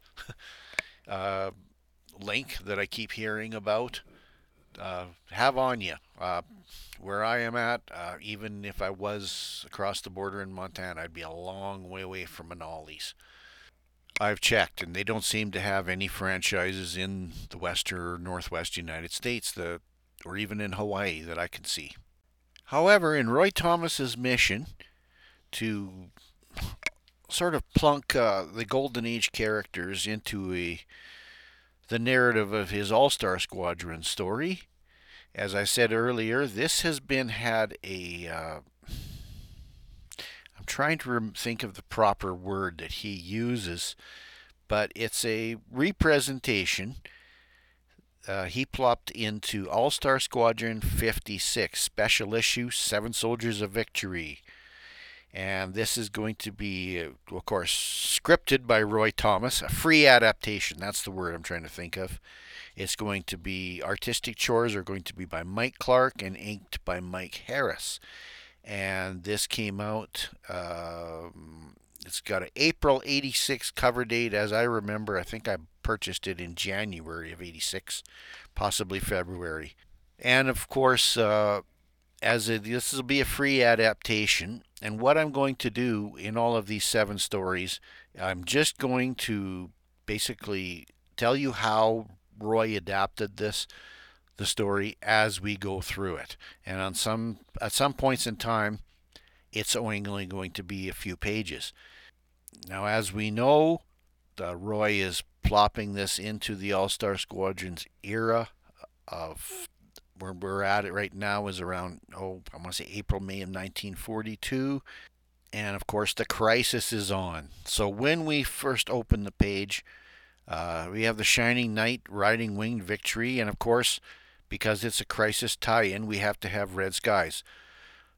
[LAUGHS] uh, link that I keep hearing about, uh, have on you. Uh, where I am at, uh, even if I was across the border in Montana, I'd be a long way away from an Ollie's. I've checked, and they don't seem to have any franchises in the western or northwest United States that, or even in Hawaii that I can see. However, in Roy Thomas's mission to sort of plunk uh, the Golden Age characters into a the narrative of his All Star Squadron story, as I said earlier, this has been had a. Uh, I'm trying to think of the proper word that he uses, but it's a representation uh, he plopped into All Star Squadron 56, Special Issue Seven Soldiers of Victory. And this is going to be, uh, of course, scripted by Roy Thomas, a free adaptation. That's the word I'm trying to think of. It's going to be artistic chores are going to be by Mike Clark and inked by Mike Harris. And this came out um, it's got an April 86 cover date, as I remember. I think I purchased it in January of 86, possibly February. And of course, uh, as a, this will be a free adaptation, and what I'm going to do in all of these seven stories, I'm just going to basically tell you how Roy adapted this the story as we go through it. And on some at some points in time, it's only going to be a few pages. Now, as we know, uh, Roy is plopping this into the All Star Squadron's era of where we're at it right now is around, oh, I want to say April, May of 1942. And of course, the crisis is on. So when we first open the page, uh, we have the Shining Knight riding winged victory. And of course, because it's a crisis tie in, we have to have red skies.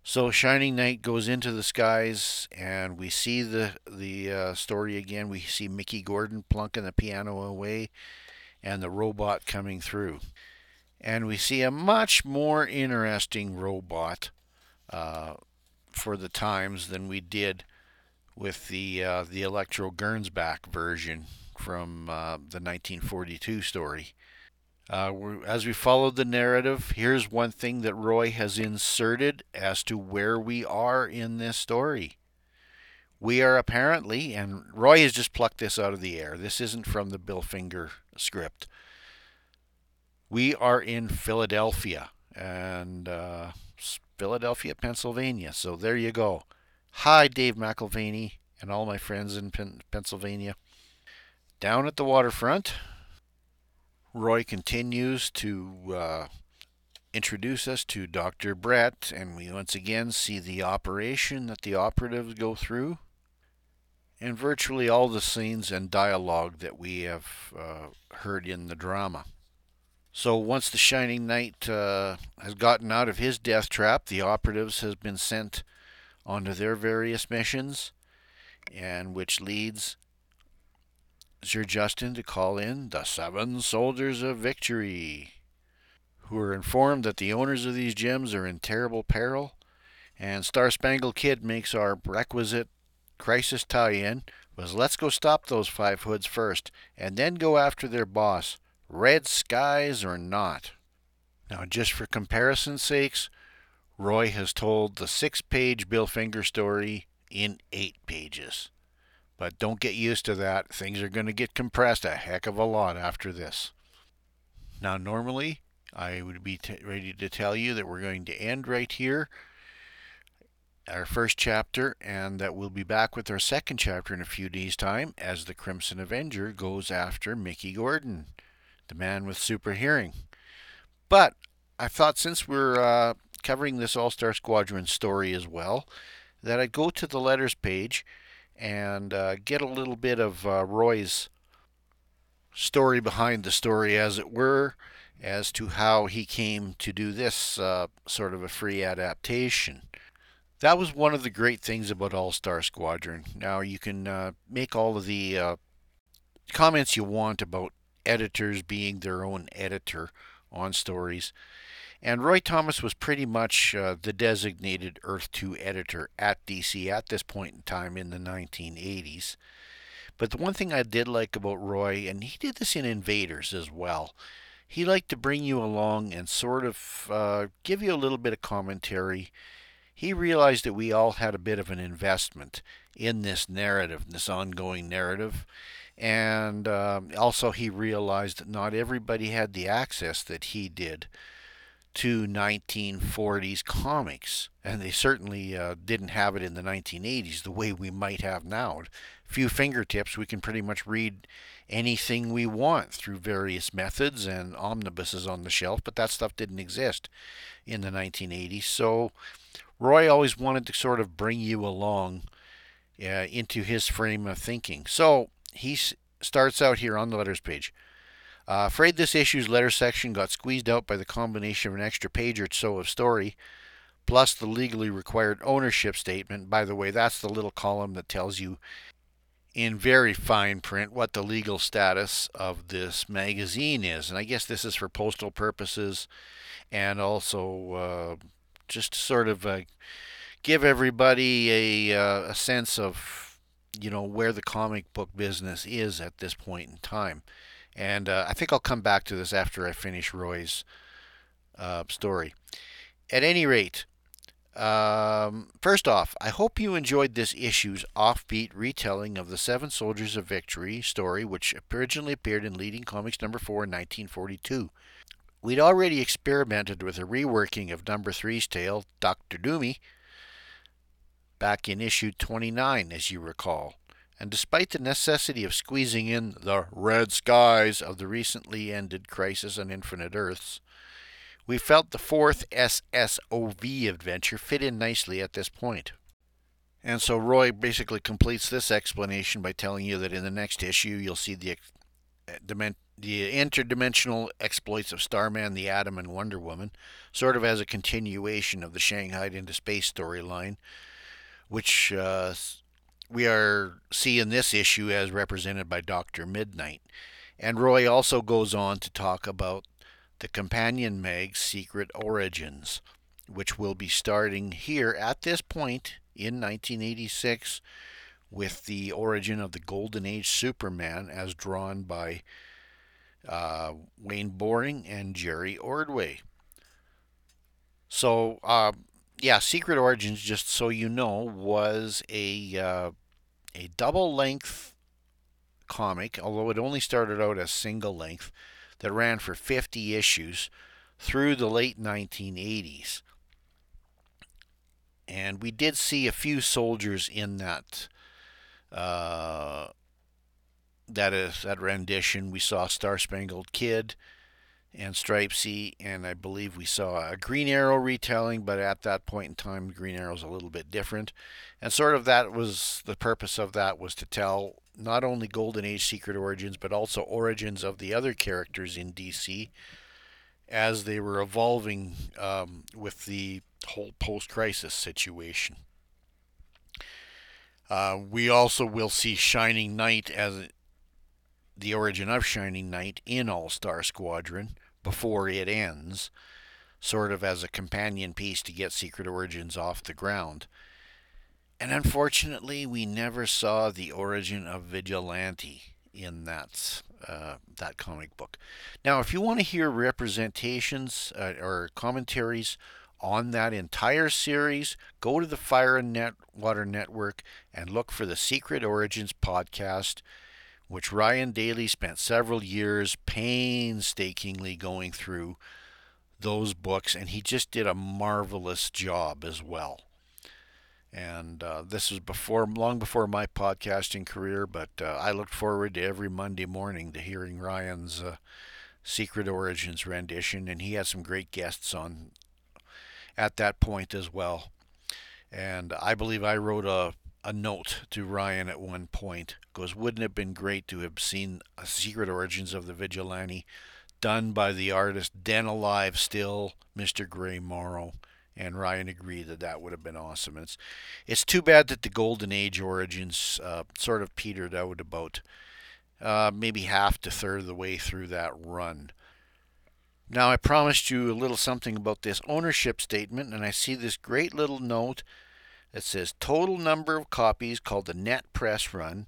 So Shining Knight goes into the skies, and we see the the uh, story again. We see Mickey Gordon plunking the piano away, and the robot coming through, and we see a much more interesting robot uh, for the times than we did with the uh, the Electro Gernsback version from uh, the 1942 story. Uh, as we follow the narrative, here's one thing that Roy has inserted as to where we are in this story. We are apparently, and Roy has just plucked this out of the air. This isn't from the Bill Finger script. We are in Philadelphia and uh, Philadelphia, Pennsylvania. So there you go. Hi, Dave McIlvaney and all my friends in Pennsylvania. Down at the waterfront, Roy continues to uh, introduce us to Dr. Brett, and we once again see the operation that the operatives go through, and virtually all the scenes and dialogue that we have uh, heard in the drama. So once the Shining Knight uh, has gotten out of his death trap, the operatives has been sent onto their various missions, and which leads Sir Justin to call in the seven soldiers of victory, who are informed that the owners of these gems are in terrible peril, and Star Spangled Kid makes our requisite crisis tie in was let's go stop those five hoods first, and then go after their boss, red skies or not. Now, just for comparison's sakes, Roy has told the six page Bill Finger story in eight pages. But don't get used to that. Things are going to get compressed a heck of a lot after this. Now, normally, I would be t- ready to tell you that we're going to end right here, our first chapter, and that we'll be back with our second chapter in a few days' time as the Crimson Avenger goes after Mickey Gordon, the man with super hearing. But I thought since we're uh, covering this All Star Squadron story as well, that I'd go to the letters page and uh, get a little bit of uh, Roy's story behind the story, as it were, as to how he came to do this uh, sort of a free adaptation. That was one of the great things about All Star Squadron. Now, you can uh, make all of the uh, comments you want about editors being their own editor on stories. And Roy Thomas was pretty much uh, the designated Earth 2 editor at DC at this point in time in the 1980s. But the one thing I did like about Roy, and he did this in Invaders as well, he liked to bring you along and sort of uh, give you a little bit of commentary. He realized that we all had a bit of an investment in this narrative, this ongoing narrative. And um, also, he realized that not everybody had the access that he did to 1940s comics, and they certainly uh, didn't have it in the 1980s the way we might have now. A few fingertips, we can pretty much read anything we want through various methods and omnibuses on the shelf, but that stuff didn't exist in the 1980s. So Roy always wanted to sort of bring you along uh, into his frame of thinking. So he starts out here on the letters page. Uh, afraid this issue's letter section got squeezed out by the combination of an extra page or so of story, plus the legally required ownership statement. By the way, that's the little column that tells you in very fine print what the legal status of this magazine is. And I guess this is for postal purposes and also uh, just sort of uh, give everybody a, uh, a sense of, you know, where the comic book business is at this point in time. And uh, I think I'll come back to this after I finish Roy's uh, story. At any rate, um, first off, I hope you enjoyed this issue's offbeat retelling of the Seven Soldiers of Victory story, which originally appeared in Leading Comics number 4 in 1942. We'd already experimented with a reworking of number 3's tale, Dr. Doomy, back in issue 29, as you recall and despite the necessity of squeezing in the red skies of the recently ended Crisis on Infinite Earths, we felt the fourth SSOV adventure fit in nicely at this point. And so Roy basically completes this explanation by telling you that in the next issue you'll see the the interdimensional exploits of Starman, the Atom, and Wonder Woman, sort of as a continuation of the Shanghai into Space storyline, which uh, we are seeing this issue as represented by Dr. Midnight. And Roy also goes on to talk about the companion mag's secret origins, which will be starting here at this point in 1986 with the origin of the Golden Age Superman as drawn by uh, Wayne Boring and Jerry Ordway. So, uh, yeah, Secret Origins, just so you know, was a uh, a double length comic, although it only started out as single length, that ran for 50 issues through the late 1980s. And we did see a few soldiers in that uh, that is that rendition. We saw Star Spangled Kid and Stripesy, and I believe we saw a Green Arrow retelling, but at that point in time, Green Arrow's a little bit different. And sort of that was the purpose of that was to tell not only Golden Age secret origins, but also origins of the other characters in DC as they were evolving um, with the whole post crisis situation. Uh, we also will see Shining Knight as the origin of Shining Knight in All Star Squadron before it ends, sort of as a companion piece to get Secret Origins off the ground. And unfortunately, we never saw the origin of Vigilante in that uh, that comic book. Now, if you want to hear representations uh, or commentaries on that entire series, go to the Fire and Net Water Network and look for the Secret Origins podcast, which Ryan Daly spent several years painstakingly going through those books, and he just did a marvelous job as well. And uh, this was before, long before my podcasting career, but uh, I looked forward to every Monday morning to hearing Ryan's uh, Secret Origins rendition, and he had some great guests on at that point as well. And I believe I wrote a, a note to Ryan at one point. Goes, wouldn't it have been great to have seen a Secret Origins of the Vigilante done by the artist then alive still, Mr. Gray Morrow? And Ryan agreed that that would have been awesome. It's it's too bad that the Golden Age Origins uh, sort of petered out about uh, maybe half to third of the way through that run. Now, I promised you a little something about this ownership statement, and I see this great little note that says total number of copies called the net press run,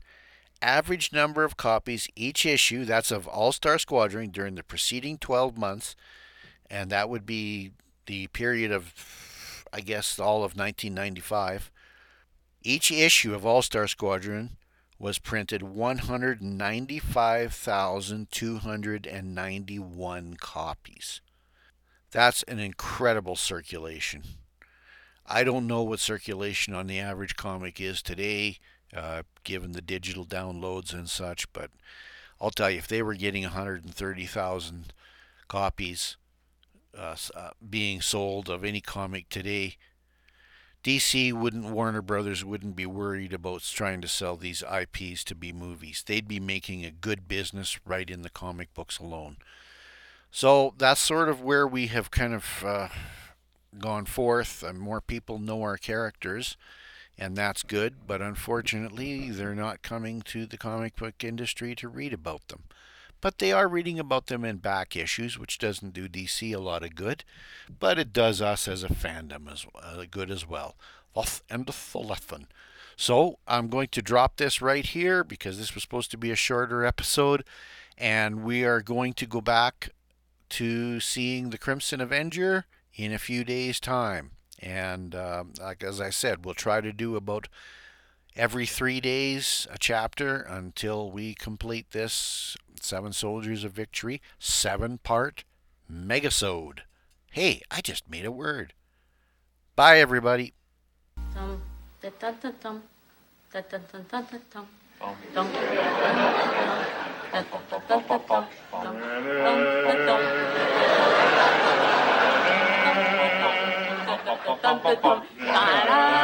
average number of copies each issue, that's of All Star Squadron during the preceding 12 months, and that would be the period of, I guess, all of 1995. Each issue of All Star Squadron was printed 195,291 copies. That's an incredible circulation. I don't know what circulation on the average comic is today, uh, given the digital downloads and such, but I'll tell you, if they were getting 130,000 copies uh, uh, being sold of any comic today, DC wouldn't, Warner Brothers wouldn't be worried about trying to sell these IPs to be movies. They'd be making a good business right in the comic books alone. So that's sort of where we have kind of uh, gone forth, and more people know our characters, and that's good. But unfortunately, they're not coming to the comic book industry to read about them but they are reading about them in back issues, which doesn't do DC a lot of good, but it does us as a fandom as uh, good as well. Thoth and Tholethan. So I'm going to drop this right here because this was supposed to be a shorter episode, and we are going to go back to seeing the Crimson Avenger in a few days' time. And uh, like as I said, we'll try to do about every three days a chapter until we complete this Seven Soldiers of Victory seven part megasode. Hey, I just made a word. Bye, everybody. tan, tan, tan,